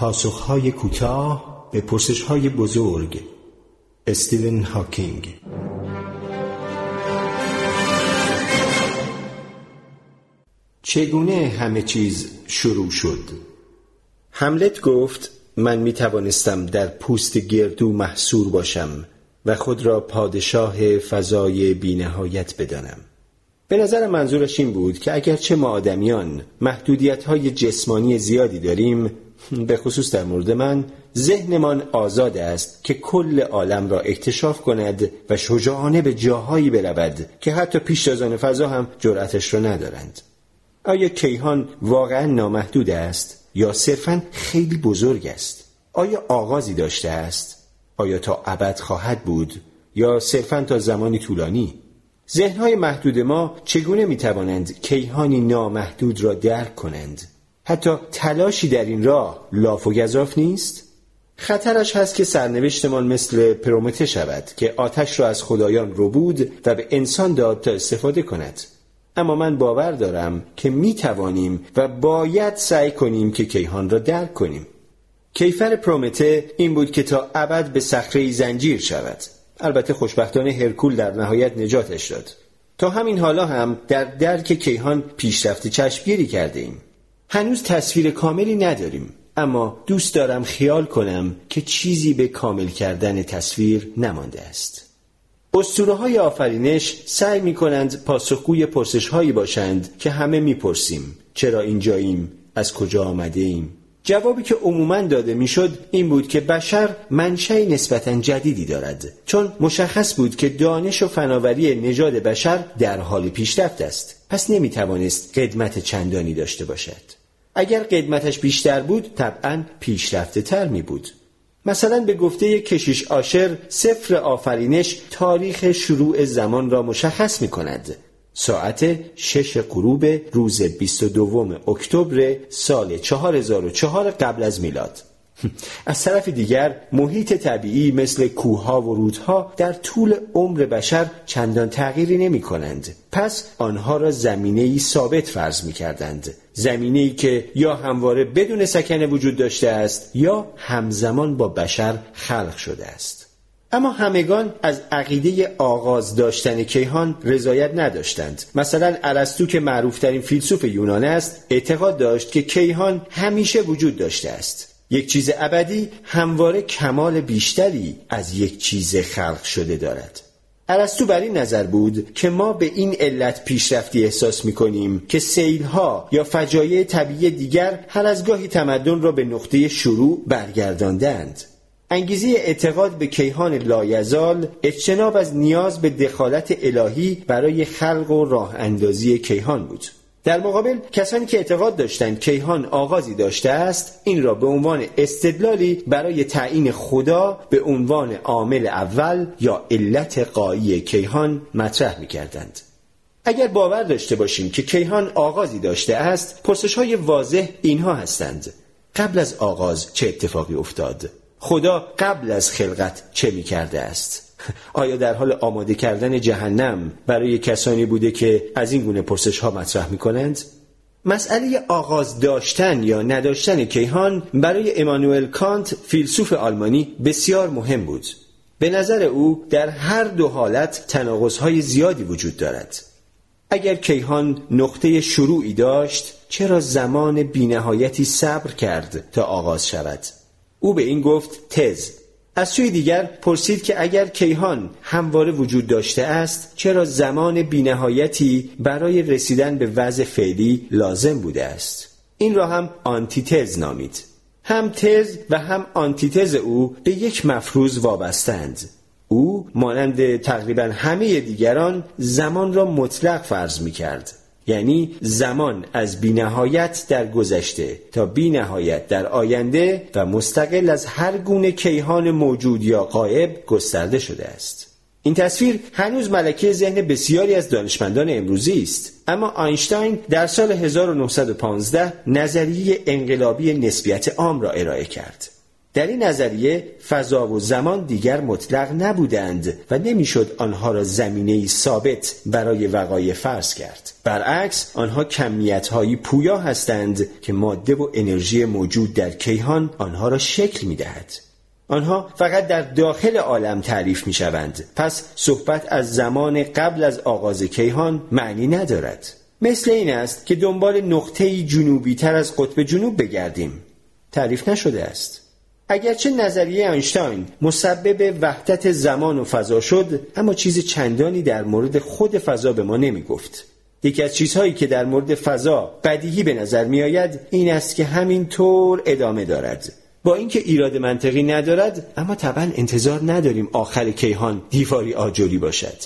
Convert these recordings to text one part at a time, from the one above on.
پاسخهای کوتاه به پرسشهای بزرگ. استیون هاکینگ. چگونه همه چیز شروع شد؟ هملت گفت من می توانستم در پوست گردو محصور باشم و خود را پادشاه فضای بینهایت بدانم. به نظر منظورش این بود که اگرچه ما آدمیان محدودیت های جسمانی زیادی داریم به خصوص در مورد من ذهنمان آزاد است که کل عالم را اکتشاف کند و شجاعانه به جاهایی برود که حتی پیشتازان فضا هم جرأتش را ندارند. آیا کیهان واقعا نامحدود است یا صرفا خیلی بزرگ است؟ آیا آغازی داشته است؟ آیا تا ابد خواهد بود؟ یا صرفا تا زمانی طولانی؟ ذهنهای محدود ما چگونه می توانند کیهانی نامحدود را درک کنند؟ حتی تلاشی در این راه لاف و گذاف نیست؟ خطرش هست که سرنوشتمان مثل پرومته شود که آتش را از خدایان رو بود و به انسان داد تا استفاده کند. اما من باور دارم که می توانیم و باید سعی کنیم که کیهان را درک کنیم. کیفر پرومته این بود که تا ابد به صخره زنجیر شود. البته خوشبختانه هرکول در نهایت نجاتش داد. تا همین حالا هم در درک کیهان پیشرفت چشمگیری کرده ایم. هنوز تصویر کاملی نداریم. اما دوست دارم خیال کنم که چیزی به کامل کردن تصویر نمانده است. اسطوره های آفرینش سعی می کنند پاسخگوی پرسش هایی باشند که همه می‌پرسیم. چرا اینجاییم؟ از کجا آمده ایم جوابی که عموما داده می‌شد این بود که بشر منشأ نسبتا جدیدی دارد. چون مشخص بود که دانش و فناوری نژاد بشر در حال پیشرفت است. پس نمی‌توانست قدمت چندانی داشته باشد. اگر قدمتش بیشتر بود طبعا پیشرفته تر می بود مثلا به گفته کشیش آشر سفر آفرینش تاریخ شروع زمان را مشخص می کند ساعت شش غروب روز 22 اکتبر سال 4004 قبل از میلاد. از طرف دیگر محیط طبیعی مثل کوهها و رودها در طول عمر بشر چندان تغییری نمی کنند پس آنها را زمینه ای ثابت فرض می کردند زمینه ای که یا همواره بدون سکنه وجود داشته است یا همزمان با بشر خلق شده است. اما همگان از عقیده آغاز داشتن کیهان رضایت نداشتند. مثلا ارسطو که معروفترین فیلسوف یونان است اعتقاد داشت که کیهان همیشه وجود داشته است. یک چیز ابدی همواره کمال بیشتری از یک چیز خلق شده دارد. ارسطو بر این نظر بود که ما به این علت پیشرفتی احساس می کنیم که سیلها یا فجایع طبیعی دیگر هر از گاهی تمدن را به نقطه شروع برگرداندند. انگیزه اعتقاد به کیهان لایزال اجتناب از نیاز به دخالت الهی برای خلق و راه اندازی کیهان بود. در مقابل کسانی که اعتقاد داشتند کیهان آغازی داشته است این را به عنوان استدلالی برای تعیین خدا به عنوان عامل اول یا علت قایی کیهان مطرح می کردند. اگر باور داشته باشیم که کیهان آغازی داشته است پرسش های واضح اینها هستند. قبل از آغاز چه اتفاقی افتاد؟ خدا قبل از خلقت چه می کرده است؟ آیا در حال آماده کردن جهنم برای کسانی بوده که از این گونه پرسش ها مطرح می کنند؟ مسئله آغاز داشتن یا نداشتن کیهان برای امانوئل کانت فیلسوف آلمانی بسیار مهم بود. به نظر او در هر دو حالت های زیادی وجود دارد. اگر کیهان نقطه شروعی داشت چرا زمان بینهایتی صبر کرد تا آغاز شود؟ او به این گفت تز از سوی دیگر پرسید که اگر کیهان همواره وجود داشته است چرا زمان بینهایتی برای رسیدن به وضع فعلی لازم بوده است؟ این را هم آنتیتز نامید. هم تز و هم آنتیتز او به یک مفروض وابستند. او مانند تقریبا همه دیگران زمان را مطلق فرض می کرد یعنی زمان از بینهایت در گذشته تا بینهایت در آینده و مستقل از هر گونه کیهان موجود یا قائب گسترده شده است. این تصویر هنوز ملکه ذهن بسیاری از دانشمندان امروزی است. اما آینشتاین در سال 1915 نظریه انقلابی نسبیت عام را ارائه کرد. در این نظریه فضا و زمان دیگر مطلق نبودند و نمی‌شد آنها را زمینه ثابت برای وقایع فرض کرد. برعکس آنها کمیت هایی پویا هستند که ماده و انرژی موجود در کیهان آنها را شکل می دهد. آنها فقط در داخل عالم تعریف می شوند پس صحبت از زمان قبل از آغاز کیهان معنی ندارد. مثل این است که دنبال نقطه جنوبی تر از قطب جنوب بگردیم. تعریف نشده است. اگرچه نظریه اینشتین مسبب وحدت زمان و فضا شد اما چیز چندانی در مورد خود فضا به ما نمی گفت یکی از چیزهایی که در مورد فضا بدیهی به نظر می آید این است که همین طور ادامه دارد. با اینکه ایراد منطقی ندارد اما طبعا انتظار نداریم آخر کیهان دیواری آجوری باشد.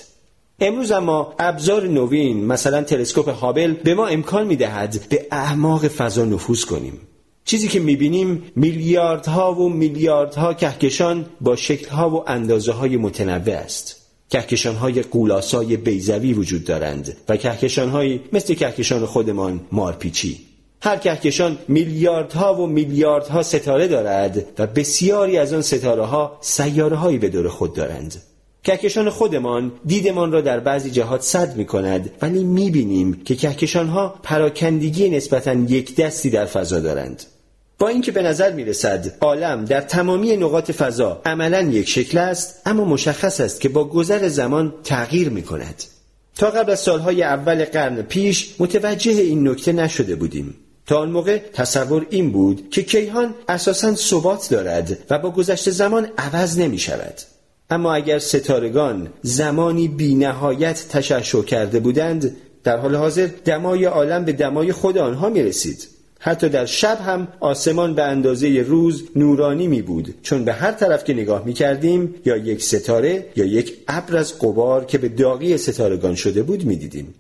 امروز اما ابزار نوین مثلا تلسکوپ هابل به ما امکان می دهد به اعماق فضا نفوذ کنیم. چیزی که می‌بینیم میلیاردها و میلیاردها کهکشان با شکلها و اندازه های متنوع است. کهکشان های قولاسای بیزوی وجود دارند و کهکشان مثل کهکشان خودمان مارپیچی. هر کهکشان میلیاردها و میلیاردها ستاره دارد و بسیاری از آن ستاره ها سیاره هایی به دور خود دارند. کهکشان خودمان دیدمان را در بعضی جهات صد می کند ولی می بینیم که کهکشان ها پراکندگی نسبتا یک دستی در فضا دارند. با اینکه به نظر می رسد عالم در تمامی نقاط فضا عملا یک شکل است اما مشخص است که با گذر زمان تغییر می کند تا قبل از سالهای اول قرن پیش متوجه این نکته نشده بودیم. تا آن موقع تصور این بود که کیهان اساسا ثبات دارد و با گذشت زمان عوض نمی شود اما اگر ستارگان زمانی بی نهایت تشعشع کرده بودند در حال حاضر دمای عالم به دمای خود آنها می رسید حتی در شب هم آسمان به اندازه روز نورانی می بود چون به هر طرف که نگاه می کردیم یا یک ستاره یا یک ابر از قبار که به داغی ستارگان شده بود می دیدیم.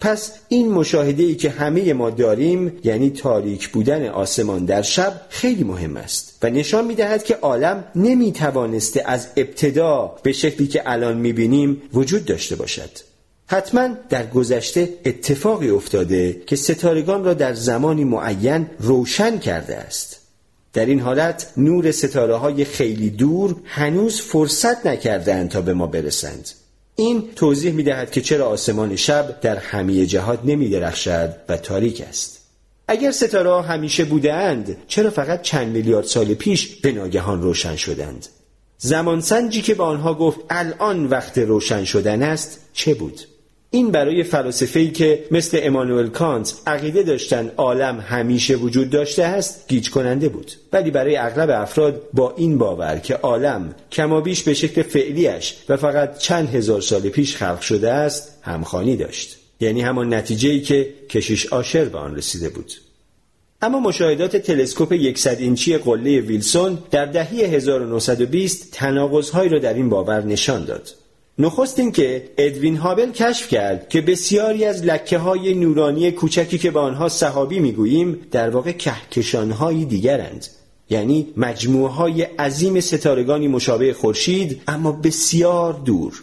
پس این مشاهده ای که همه ما داریم یعنی تاریک بودن آسمان در شب خیلی مهم است و نشان می دهد که عالم نمی توانسته از ابتدا به شکلی که الان می بینیم وجود داشته باشد. حتما در گذشته اتفاقی افتاده که ستارگان را در زمانی معین روشن کرده است. در این حالت نور ستاره های خیلی دور هنوز فرصت نکردند تا به ما برسند. این توضیح می دهد که چرا آسمان شب در همه جهات نمی درخشد و تاریک است. اگر ستاره ها همیشه بودند چرا فقط چند میلیارد سال پیش به ناگهان روشن شدند؟ زمانسنجی که به آنها گفت الان وقت روشن شدن است چه بود؟ این برای فلاسفه‌ای که مثل امانوئل کانت عقیده داشتن عالم همیشه وجود داشته است گیج کننده بود. ولی برای اغلب افراد با این باور که عالم کمابیش به شکل فعلیش و فقط چند هزار سال پیش خلق شده است همخانی داشت. یعنی همان نتیجه که کشیش آشر به آن رسیده بود. اما مشاهدات تلسکوپ 100 اینچی قله ویلسون در دهه 1920 تناقض‌هایی را در این باور نشان داد. نخست اینکه ادوین هابل کشف کرد که بسیاری از لکه های نورانی کوچکی که به آنها صحابی می‌گوییم در واقع کهکشانهایی دیگرند. یعنی مجموعه های عظیم ستارگانی مشابه خورشید اما بسیار دور.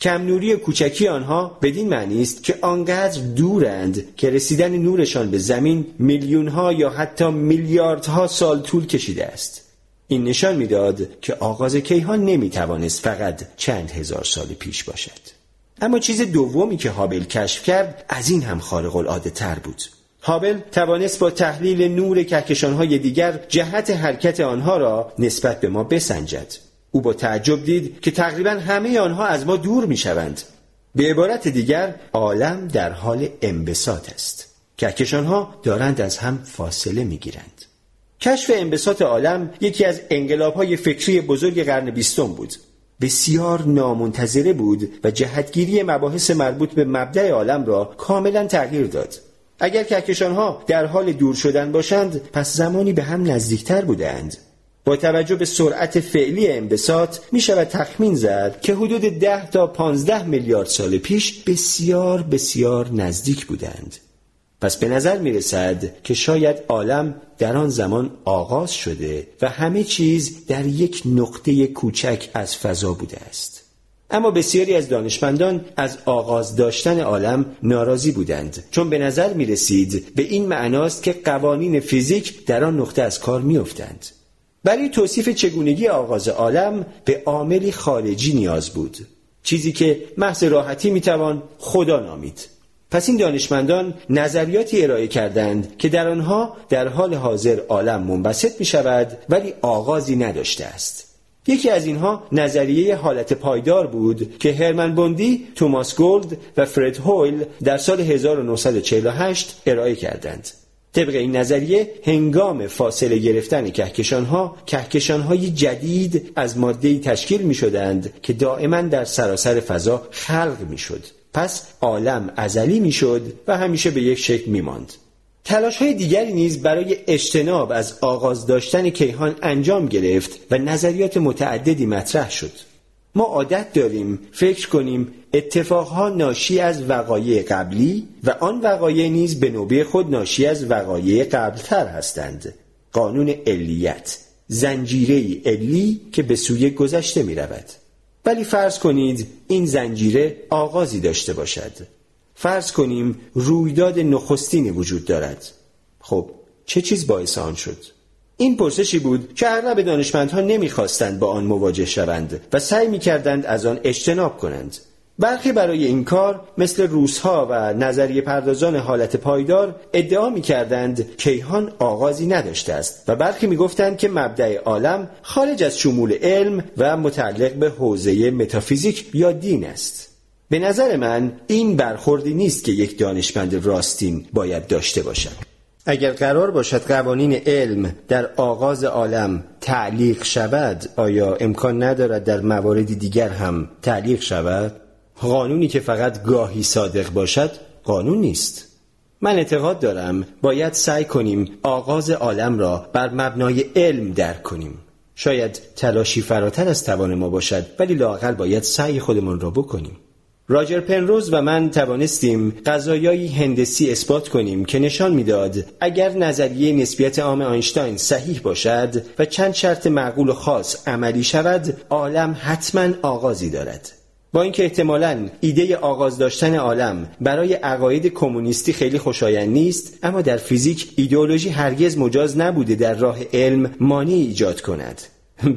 کم نوری کوچکی آنها بدین معنی است که آنقدر دورند که رسیدن نورشان به زمین میلیون یا حتی میلیاردها سال طول کشیده است. این نشان می‌داد که آغاز کیهان نمی‌توانست فقط چند هزار سال پیش باشد اما چیز دومی که هابل کشف کرد از این هم خارق العاده تر بود هابل توانست با تحلیل نور کهکشانهای دیگر جهت حرکت آنها را نسبت به ما بسنجد او با تعجب دید که تقریبا همه آنها از ما دور می شوند. به عبارت دیگر عالم در حال انبساط است کهکشانها دارند از هم فاصله می گیرند. کشف انبساط عالم یکی از های فکری بزرگ قرن بیستم بود. بسیار نامنتظره بود و جهتگیری مباحث مربوط به مبدع عالم را کاملا تغییر داد. اگر کهکشانها در حال دور شدن باشند پس زمانی به هم نزدیکتر بودند. با توجه به سرعت فعلی انبساط می شود تخمین زد که حدود ده تا پانزده میلیارد سال پیش بسیار بسیار نزدیک بودند. پس به نظر می رسد که شاید عالم در آن زمان آغاز شده و همه چیز در یک نقطه کوچک از فضا بوده است. اما بسیاری از دانشمندان از آغاز داشتن عالم ناراضی بودند چون به نظر می رسید به این معناست که قوانین فیزیک در آن نقطه از کار می افتند. برای توصیف چگونگی آغاز عالم به عاملی خارجی نیاز بود چیزی که محض راحتی می‌توان خدا نامید پس این دانشمندان نظریاتی ارائه کردند که در آنها در حال حاضر عالم منبسط می شود ولی آغازی نداشته است یکی از اینها نظریه حالت پایدار بود که هرمن بوندی، توماس گولد و فرد هویل در سال 1948 ارائه کردند. طبق این نظریه هنگام فاصله گرفتن کهکشانها کهکشانهای جدید از مادهی تشکیل می شدند که دائما در سراسر فضا خلق می شد. پس عالم ازلی می شد و همیشه به یک شکل می ماند. تلاش های دیگری نیز برای اجتناب از آغاز داشتن کیهان انجام گرفت و نظریات متعددی مطرح شد. ما عادت داریم فکر کنیم اتفاقها ناشی از وقایع قبلی و آن وقایع نیز به نوبه خود ناشی از وقایع قبلتر هستند. قانون علیت زنجیره علی که به سوی گذشته می رود. ولی فرض کنید این زنجیره آغازی داشته باشد. فرض کنیم رویداد نخستینی وجود دارد. خب چه چیز باعث آن شد؟ این پرسشی بود که اغلب دانشمندها نمی‌خواستند با آن مواجه شوند و سعی می‌کردند از آن اجتناب کنند. برخی برای این کار مثل روسها و نظریه پردازان حالت پایدار ادعا می کردند کیهان آغازی نداشته است و برخی می گفتند که مبدع عالم خارج از شمول علم و متعلق به حوزه متافیزیک یا دین است. به نظر من این برخوردی نیست که یک دانشمند راستین باید داشته باشد. اگر قرار باشد قوانین علم در آغاز عالم تعلیق شود آیا امکان ندارد در موارد دیگر هم تعلیق شود؟ قانونی که فقط گاهی صادق باشد قانون نیست. من اعتقاد دارم باید سعی کنیم آغاز عالم را بر مبنای علم درک کنیم. شاید تلاشی فراتر از توان ما باشد ولی لاقل باید سعی خودمان را بکنیم. راجر پنروز و من توانستیم قضایایی هندسی اثبات کنیم که نشان می‌داد اگر نظریه نسبیت عام آینشتاین صحیح باشد و چند شرط معقول و خاص عملی شود عالم حتما آغازی دارد. با اینکه احتمالا ایده آغاز داشتن عالم برای عقاید کمونیستی خیلی خوشایند نیست اما در فیزیک ایدئولوژی هرگز مجاز نبوده در راه علم مانی ایجاد کند.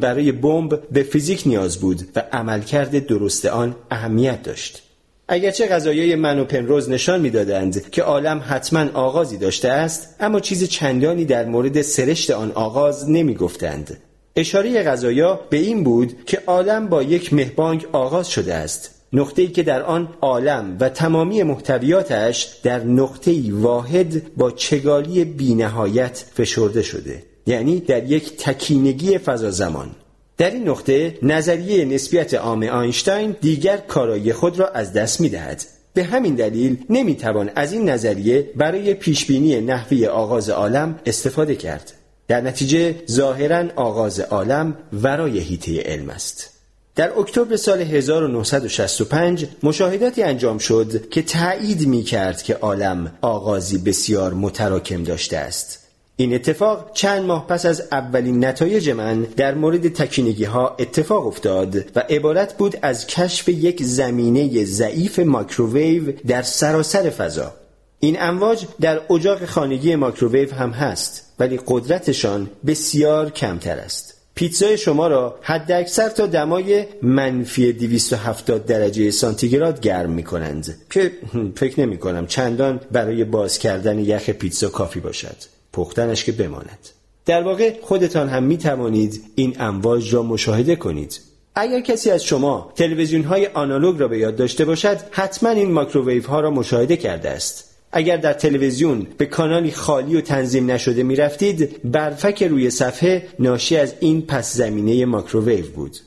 برای بمب به فیزیک نیاز بود و عملکرد درست آن اهمیت داشت. اگرچه غذایای من و پنروز نشان می‌دادند که عالم حتما آغازی داشته است اما چیز چندانی در مورد سرشت آن آغاز نمی گفتند اشاره غذایا به این بود که عالم با یک مهبانگ آغاز شده است نقطه‌ای که در آن عالم و تمامی محتویاتش در نقطه‌ای واحد با چگالی بینهایت فشرده شده یعنی در یک تکینگی فضا زمان در این نقطه نظریه نسبیت عام آینشتاین دیگر کارایی خود را از دست می دهد. به همین دلیل نمی‌توان از این نظریه برای پیشبینی نحوی آغاز عالم استفاده کرد. در نتیجه ظاهرا آغاز عالم ورای هیته علم است. در اکتبر سال 1965 مشاهداتی انجام شد که تایید می کرد که عالم آغازی بسیار متراکم داشته است. این اتفاق چند ماه پس از اولین نتایج من در مورد تکینگی ها اتفاق افتاد و عبارت بود از کشف یک زمینه ضعیف ماکروویو در سراسر فضا. این امواج در اجاق خانگی ماکروویو هم هست. ولی قدرتشان بسیار کمتر است. پیتزای شما را حد اکثر تا دمای منفی 270 درجه سانتیگراد گرم می کنند که فکر نمی کنم چندان برای باز کردن یخ پیتزا کافی باشد. پختنش که بماند. در واقع خودتان هم می توانید این امواج را مشاهده کنید. اگر کسی از شما تلویزیون های آنالوگ را به یاد داشته باشد حتما این ماکروویو ها را مشاهده کرده است. اگر در تلویزیون به کانالی خالی و تنظیم نشده می رفتید برفک روی صفحه ناشی از این پس زمینه ماکروویو بود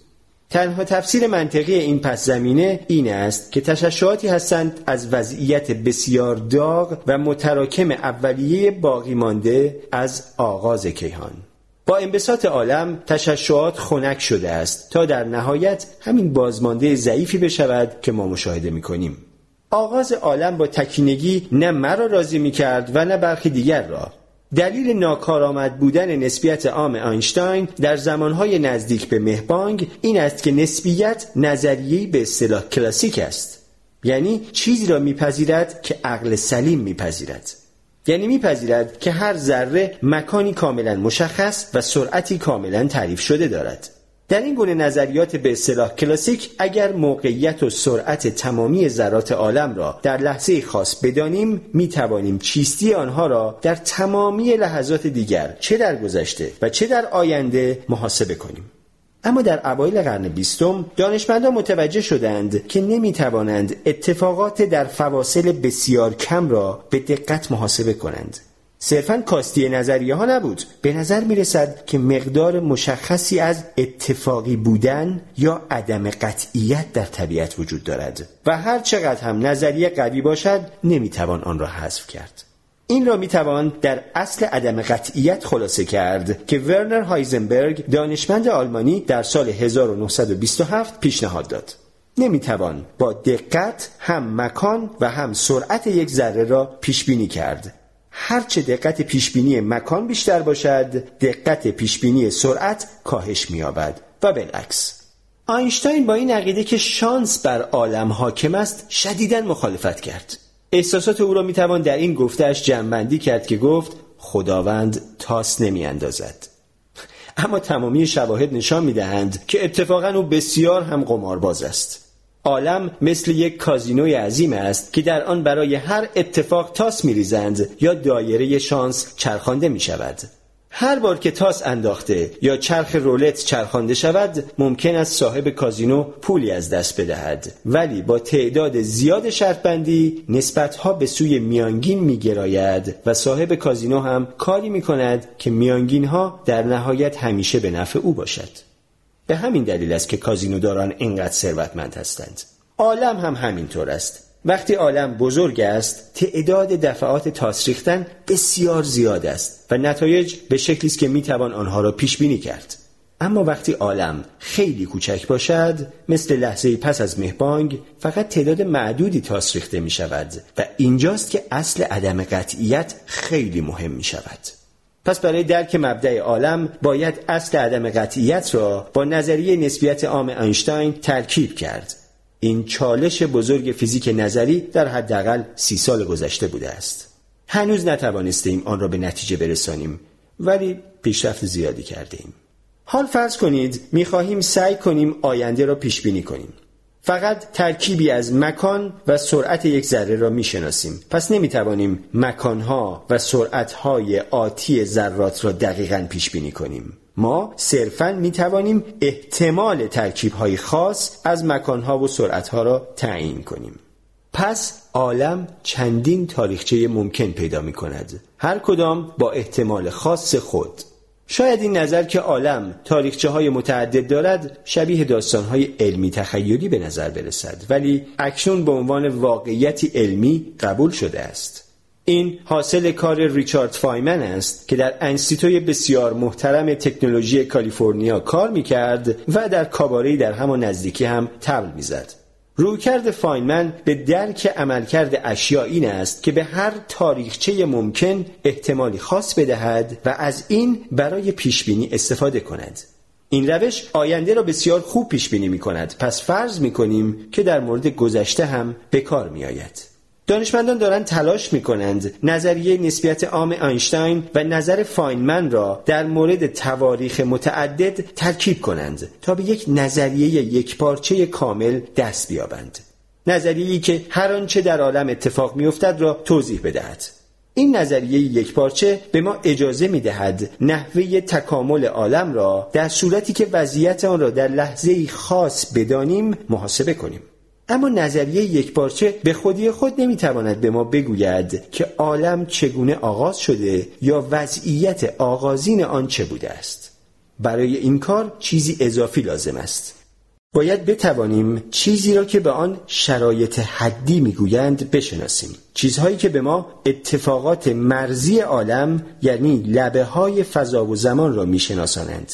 تنها تفسیر منطقی این پس زمینه این است که تششعاتی هستند از وضعیت بسیار داغ و متراکم اولیه باقی مانده از آغاز کیهان با انبساط عالم تششعات خنک شده است تا در نهایت همین بازمانده ضعیفی بشود که ما مشاهده می کنیم. آغاز عالم با تکینگی نه مرا راضی می کرد و نه برخی دیگر را. دلیل ناکارآمد بودن نسبیت عام آینشتاین در زمانهای نزدیک به مهبانگ این است که نسبیت نظریه‌ای به اصطلاح کلاسیک است. یعنی چیزی را میپذیرد که عقل سلیم میپذیرد. یعنی میپذیرد که هر ذره مکانی کاملا مشخص و سرعتی کاملا تعریف شده دارد. در این گونه نظریات به اصطلاح کلاسیک اگر موقعیت و سرعت تمامی ذرات عالم را در لحظه خاص بدانیم می توانیم چیستی آنها را در تمامی لحظات دیگر چه در گذشته و چه در آینده محاسبه کنیم. اما در اوایل قرن بیستم دانشمندان متوجه شدند که نمی توانند اتفاقات در فواصل بسیار کم را به دقت محاسبه کنند. صرفا کاستی نظریه ها نبود. به نظر می رسد که مقدار مشخصی از اتفاقی بودن یا عدم قطعیت در طبیعت وجود دارد و هر چقدر هم نظریه قوی باشد نمی توان آن را حذف کرد. این را می توان در اصل عدم قطعیت خلاصه کرد که ورنر هایزنبرگ دانشمند آلمانی در سال 1927 پیشنهاد داد. نمی توان با دقت هم مکان و هم سرعت یک ذره را پیش بینی کرد. هرچه دقت پیشبینی مکان بیشتر باشد دقت پیشبینی سرعت کاهش می‌یابد. و بالعکس. آینشتاین با این عقیده که شانس بر عالم حاکم است شدیدا مخالفت کرد. احساسات او را می‌توان در این گفتهش جمعبندی کرد که گفت خداوند تاس نمیاندازد. اما تمامی شواهد نشان می‌دهند که اتفاقا او بسیار هم قمارباز است. عالم مثل یک کازینوی عظیم است که در آن برای هر اتفاق تاس میریزند یا دایره شانس چرخانده می شود. هر بار که تاس انداخته یا چرخ رولت چرخانده شود ممکن است صاحب کازینو پولی از دست بدهد ولی با تعداد زیاد شرط بندی نسبت ها به سوی میانگین می گراید و صاحب کازینو هم کاری می کند که میانگین ها در نهایت همیشه به نفع او باشد به همین دلیل است که کازینوداران اینقدر ثروتمند هستند. عالم هم همینطور است. وقتی عالم بزرگ است تعداد دفعات تاس ریختن بسیار زیاد است و نتایج به شکلی است که می‌توان آنها را پیش بینی کرد. اما وقتی عالم خیلی کوچک باشد مثل لحظه پس از مهبانگ فقط تعداد معدودی تاس ریخته می شود و اینجاست که اصل عدم قطعیت خیلی مهم می شود پس برای درک مبدع عالم باید اصل عدم قطعیت را با نظریه نسبیت عام اینشتین ترکیب کرد. این چالش بزرگ فیزیک نظری در حداقل سی سال گذشته بوده است. هنوز نتوانستیم آن را به نتیجه برسانیم ولی پیشرفت زیادی کرده. حال فرض کنید می‌خواهیم سعی کنیم آینده را پیش بینی کنیم. فقط ترکیبی از مکان و سرعت یک ذره را می‌شناسیم. پس نمی‌توانیم مکانها و سرعتهای آتی ذرات را دقیقا پیش بینی کنیم. ما صرفا می توانیم احتمال ترکیبهای خاص از مکانها و سرعتها را تعیین کنیم. پس عالم چندین تاریخچه ممکن پیدا می کند هر کدام با احتمال خاص خود. شاید این نظر که عالم تاریخچه های متعدد دارد شبیه داستان های علمی تخیلی به نظر برسد ولی اکنون به عنوان واقعیتی علمی قبول شده است این حاصل کار ریچارد فایمن است که در انستیتوی بسیار محترم تکنولوژی کالیفرنیا کار می‌کرد و در کاباری در همان نزدیکی هم تبل می‌زد. رویکرد فاینمن به درک عملکرد اشیا این است که به هر تاریخچه ممکن احتمالی خاص بدهد و از این برای پیشبینی استفاده کند این روش آینده را بسیار خوب پیش بینی می کند پس فرض می کنیم که در مورد گذشته هم به کار می آید. دانشمندان دارند تلاش می کنند نظریه نسبیت عام اینشتین و نظر فاینمن را در مورد تواریخ متعدد ترکیب کنند تا به یک نظریه یکپارچه کامل دست بیابند. نظریه‌ای که هر آنچه در عالم اتفاق میافتد را توضیح بدهد. این نظریه یکپارچه به ما اجازه می دهد نحوه تکامل عالم را در صورتی که وضعیت آن را در لحظه خاص بدانیم محاسبه کنیم. اما نظریه یک پارچه به خودی خود نمی‌تواند به ما بگوید که عالم چگونه آغاز شده یا وضعیت آغازین آن چه بوده است. برای این کار چیزی اضافی لازم است. باید بتوانیم چیزی را که به آن شرایط حدی می‌گویند بشناسیم. چیزهایی که به ما اتفاقات مرزی عالم یعنی لبه های فضا و زمان را میشناسانند.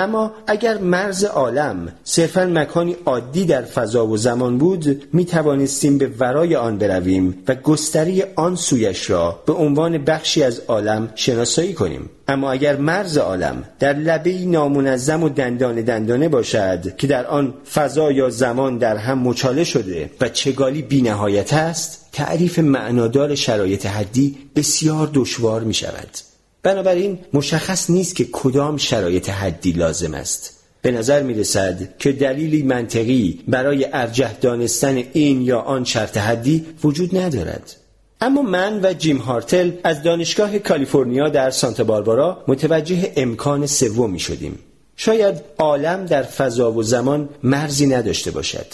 اما اگر مرز عالم صرفا مکانی عادی در فضا و زمان بود می توانستیم به ورای آن برویم و گستری آن سویش را به عنوان بخشی از عالم شناسایی کنیم. اما اگر مرز عالم در لبه نامنظم و دندان دندانه باشد که در آن فضا یا زمان در هم مچاله شده و چگالی بینهایت است تعریف معنادار شرایط حدی بسیار دشوار می شود بنابراین مشخص نیست که کدام شرایط حدی لازم است. به نظر می رسد که دلیلی منطقی برای ارجح دانستن این یا آن شرط حدی وجود ندارد. اما من و جیم هارتل از دانشگاه کالیفرنیا در سانتا باربارا متوجه امکان سوم شدیم. شاید عالم در فضا و زمان مرزی نداشته باشد.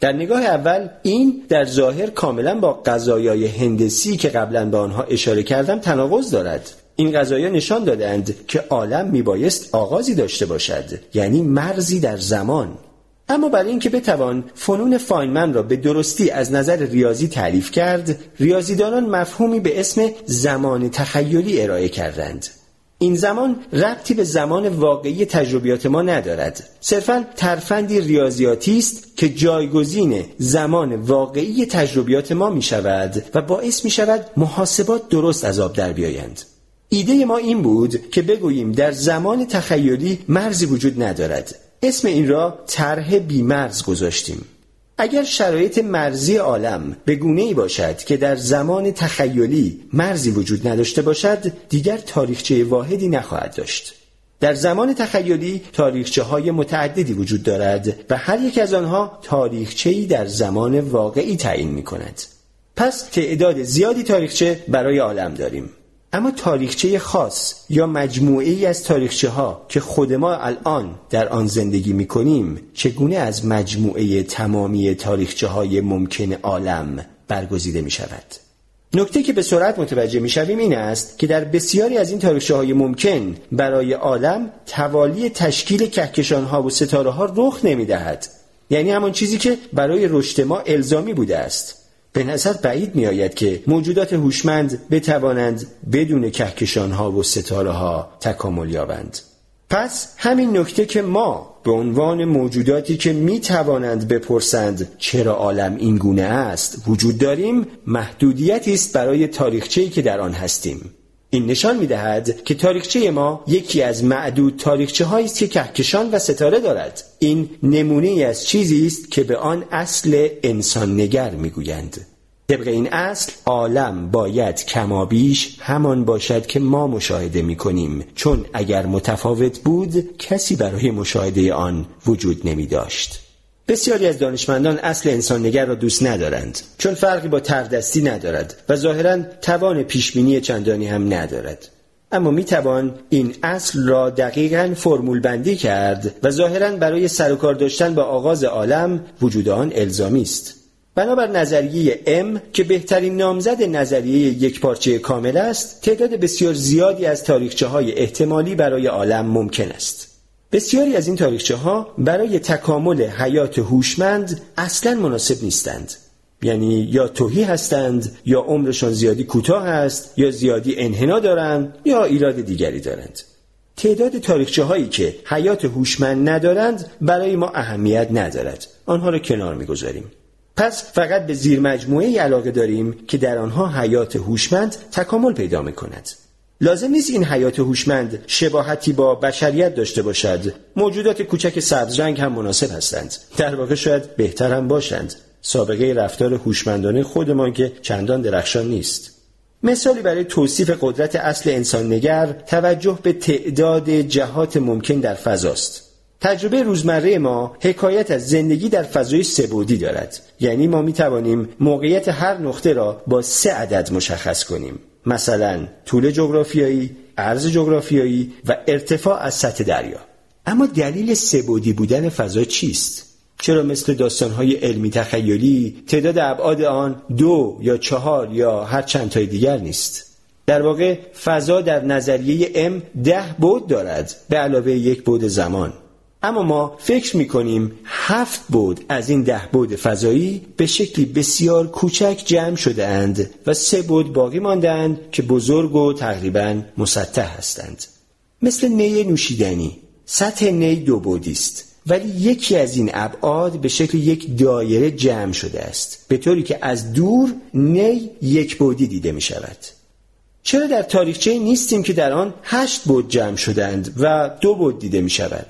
در نگاه اول این در ظاهر کاملا با قضایای هندسی که قبلا به آنها اشاره کردم تناقض دارد. این قضایا نشان دادند که عالم میبایست آغازی داشته باشد یعنی مرزی در زمان. اما برای اینکه بتوان فنون فاینمن را به درستی از نظر ریاضی تعریف کرد ریاضیدانان مفهومی به اسم زمان تخیلی ارائه کردند. این زمان ربطی به زمان واقعی تجربیات ما ندارد. صرفا ترفندی ریاضیاتی است که جایگزین زمان واقعی تجربیات ما می شود و باعث می شود محاسبات درست از آب در بیایند. ایده ما این بود که بگوییم در زمان تخیلی مرزی وجود ندارد. اسم این را طرح بیمرز گذاشتیم. اگر شرایط مرزی عالم به گونه ای باشد که در زمان تخیلی مرزی وجود نداشته باشد دیگر تاریخچه واحدی نخواهد داشت. در زمان تخیلی تاریخچه های متعددی وجود دارد و هر یک از آنها تاریخچه‌ای در زمان واقعی تعیین می کند پس تعداد زیادی تاریخچه برای عالم داریم. اما تاریخچه خاص یا مجموعه ای از تاریخچه ها که خود ما الان در آن زندگی می کنیم چگونه از مجموعه تمامی تاریخچه های ممکن عالم برگزیده می شود نکته که به سرعت متوجه می شویم این است که در بسیاری از این تاریخچه های ممکن برای عالم توالی تشکیل کهکشان ها و ستاره ها رخ نمی دهد یعنی همان چیزی که برای رشد ما الزامی بوده است. به نظر بعید می آید که موجودات هوشمند بتوانند بدون کهکشان ها و ستاره ها تکامل یابند. پس همین نکته که ما به عنوان موجوداتی که می توانند بپرسند چرا عالم این گونه است وجود داریم محدودیتی است برای تاریخچه‌ای که در آن هستیم. این نشان می دهد که تاریخچه ما یکی از معدود تاریخچه هایی است که کهکشان و ستاره دارد. این نمونه از چیزی است که به آن اصل انسان نگر می گویند طبق این اصل عالم باید کمابیش همان باشد که ما مشاهده می کنیم چون اگر متفاوت بود کسی برای مشاهده آن وجود نمی داشت بسیاری از دانشمندان اصل انسان نگر را دوست ندارند چون فرقی با تردستی ندارد و ظاهرا توان پیشبینی چندانی هم ندارد. اما می توان این اصل را دقیقا فرمول بندی کرد و ظاهرا برای سر کار داشتن با آغاز عالم وجود آن الزامی است. بنابر نظریه M که بهترین نامزد نظریه یک پارچه کامل است تعداد بسیار زیادی از تاریخچه های احتمالی برای عالم ممکن است. بسیاری از این تاریخچه ها برای تکامل حیات هوشمند اصلا مناسب نیستند. یعنی یا توهی هستند یا عمرشان زیادی کوتاه است یا زیادی انحنا دارند یا ایراد دیگری دارند. تعداد تاریخچه هایی که حیات هوشمند ندارند برای ما اهمیت ندارد. آنها را کنار می‌گذاریم. پس فقط به زیر مجموعه علاقه داریم که در آنها حیات هوشمند تکامل پیدا می کند. لازم نیست این حیات هوشمند شباهتی با بشریت داشته باشد. موجودات کوچک سبز رنگ هم مناسب هستند. در واقع شاید بهتر هم باشند. سابقه رفتار هوشمندانه خودمان که چندان درخشان نیست. مثالی برای توصیف قدرت اصل انسان نگر توجه به تعداد جهات ممکن در فضاست. تجربه روزمره ما حکایت از زندگی در فضای سبودی دارد. یعنی ما می توانیم موقعیت هر نقطه را با سه عدد مشخص کنیم. مثلا طول جغرافیایی عرض جغرافیایی و ارتفاع از سطح دریا. اما دلیل سبودی بودن فضا چیست؟ چرا مثل داستانهای علمی تخیلی تعداد ابعاد آن دو یا چهار یا هر چند تای دیگر نیست؟ در واقع فضا در نظریه ام ده بود دارد به علاوه یک بود زمان. اما ما فکر می کنیم هفت بود از این ده بود فضایی به شکلی بسیار کوچک جمع شده اند و سه بود باقی ماندند که بزرگ و تقریبا مسطح هستند. مثل نی نوشیدنی. سطح نی دو بودی است. ولی یکی از این ابعاد به شکل یک دایره جمع شده است. به طوری که از دور نی یک بودی دیده می شود چرا در تاریخچه نیستیم که در آن هشت بود جمع شدند و دو بود دیده می شود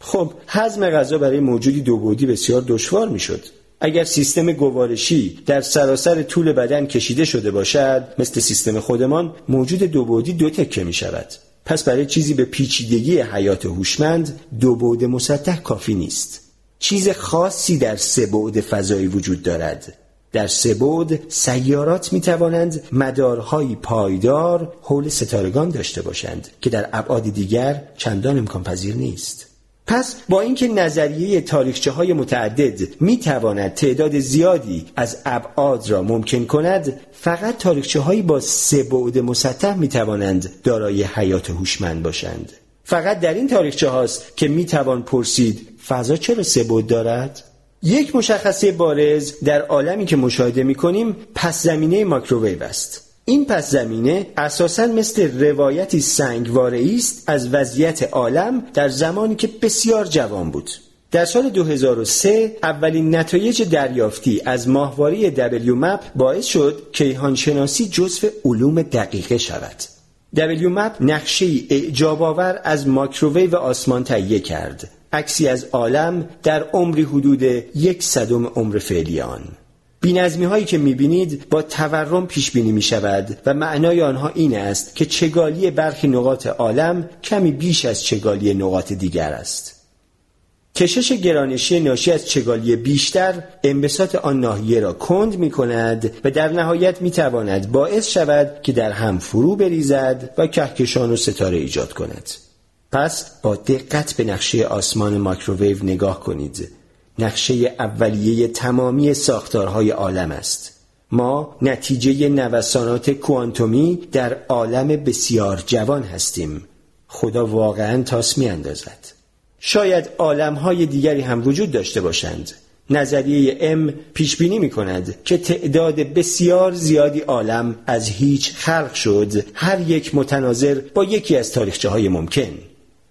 خب هضم غذا برای موجودی دو بودی بسیار دشوار می شد اگر سیستم گوارشی در سراسر طول بدن کشیده شده باشد مثل سیستم خودمان موجود دو بودی دو تکه می شود پس برای چیزی به پیچیدگی حیات هوشمند دو بعد مسطح کافی نیست. چیز خاصی در سه بعد فضایی وجود دارد. در سه بعد سیارات می توانند مدارهای پایدار حول ستارگان داشته باشند که در ابعاد دیگر چندان امکان پذیر نیست. پس با اینکه نظریه تاریخچه های متعدد می تواند تعداد زیادی از ابعاد را ممکن کند فقط تاریخچه هایی با سه بعد مسطح می توانند دارای حیات هوشمند باشند. فقط در این تاریخچه هاست که می توان پرسید فضا چرا سه بعد دارد؟ یک مشخصه بارز در عالمی که مشاهده می کنیم پس زمینه ماکروویو است. این پس زمینه اساسا مثل روایتی سنگواره است از وضعیت عالم در زمانی که بسیار جوان بود در سال 2003 اولین نتایج دریافتی از ماهواره دبلیو مپ باعث شد کیهان شناسی جزو علوم دقیقه شود. دبلیو مپ نقشه اعجاب آور از ماکروویو آسمان تهیه کرد. عکسی از عالم در عمری حدود یک صدم عمر فعلی آن. بینظمی هایی که می‌بینید با تورم پیش بینی می شود و معنای آنها این است که چگالی برخی نقاط عالم کمی بیش از چگالی نقاط دیگر است. کشش گرانشی ناشی از چگالی بیشتر انبساط آن ناحیه را کند می کند و در نهایت می تواند باعث شود که در هم فرو بریزد و کهکشان و ستاره ایجاد کند. پس با دقت به نقشه آسمان ماکروویو نگاه کنید نقشه اولیه تمامی ساختارهای عالم است. ما نتیجه نوسانات کوانتومی در عالم بسیار جوان هستیم. خدا واقعا تاس می اندازد. شاید عالمهای دیگری هم وجود داشته باشند. نظریه ام پیش بینی می کند که تعداد بسیار زیادی عالم از هیچ خلق شد هر یک متناظر با یکی از تاریخچه های ممکن.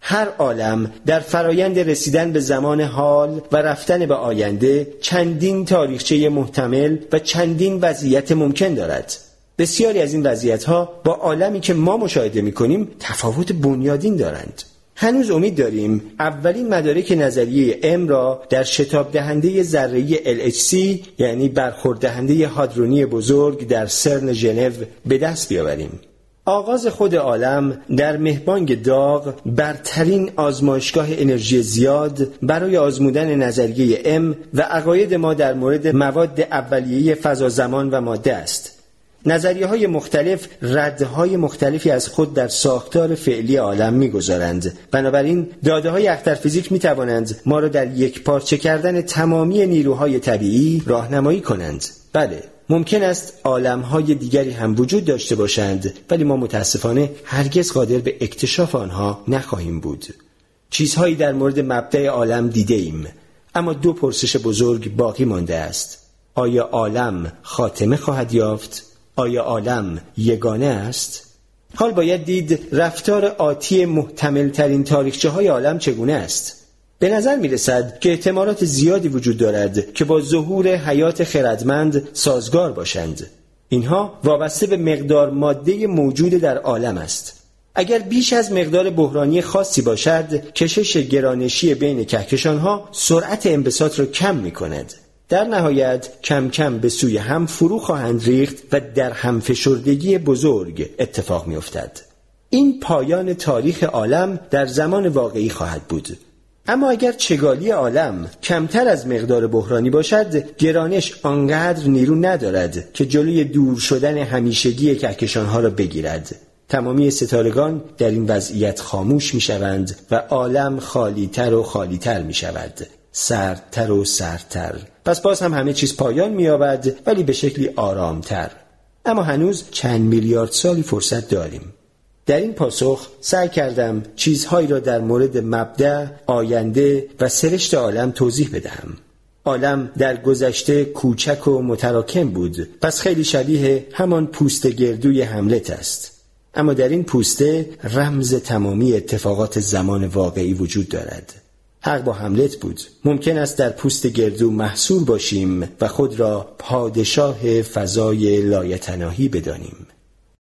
هر عالم در فرایند رسیدن به زمان حال و رفتن به آینده چندین تاریخچه محتمل و چندین وضعیت ممکن دارد. بسیاری از این وضعیت ها با عالمی که ما مشاهده می کنیم تفاوت بنیادین دارند. هنوز امید داریم اولین مدارک نظریه ام را در شتاب دهنده ذره LHC یعنی برخورد دهنده هادرونی بزرگ در سرن ژنو به دست بیاوریم. آغاز خود عالم در مهبانگ داغ برترین آزمایشگاه انرژی زیاد برای آزمودن نظریه ام و عقاید ما در مورد مواد اولیه فضا زمان و ماده است. نظریه های مختلف ردهای مختلفی از خود در ساختار فعلی عالم می‌گذارند. بنابراین داده های اخترفیزیک می توانند ما را در یک پارچه کردن تمامی نیروهای طبیعی راهنمایی کنند. بله. ممکن است عالمهای دیگری هم وجود داشته باشند ولی ما متاسفانه هرگز قادر به اکتشاف آنها نخواهیم بود. چیزهایی در مورد مبدع عالم دیده ایم اما دو پرسش بزرگ باقی مانده است. آیا عالم خاتمه خواهد یافت؟ آیا عالم یگانه است؟ حال باید دید رفتار آتی محتمل ترین تاریخچه های عالم چگونه است؟ به نظر می رسد که احتمالات زیادی وجود دارد که با ظهور حیات خردمند سازگار باشند. اینها وابسته به مقدار ماده موجود در عالم است. اگر بیش از مقدار بحرانی خاصی باشد، کشش گرانشی بین کهکشانها سرعت انبساط را کم می کند. در نهایت کم کم به سوی هم فرو خواهند ریخت و در همفشردگی بزرگ اتفاق می افتد. این پایان تاریخ عالم در زمان واقعی خواهد بود. اما اگر چگالی عالم کمتر از مقدار بحرانی باشد گرانش آنقدر نیرو ندارد که جلوی دور شدن همیشگی کهکشانها را بگیرد. تمامی ستارگان در این وضعیت خاموش می شوند و عالم خالیتر و خالیتر می شود سردتر و سردتر. پس باز هم همه چیز پایان می ولی به شکلی آرامتر. اما هنوز چند میلیارد سالی فرصت داریم. در این پاسخ سعی کردم چیزهایی را در مورد مبدع، آینده و سرشت عالم توضیح بدهم. عالم در گذشته کوچک و متراکم بود. پس خیلی شبیه همان پوست گردوی حملت است. اما در این پوسته رمز تمامی اتفاقات زمان واقعی وجود دارد. حق با حملت بود. ممکن است در پوست گردو محصور باشیم و خود را پادشاه فضای لایتناهی بدانیم.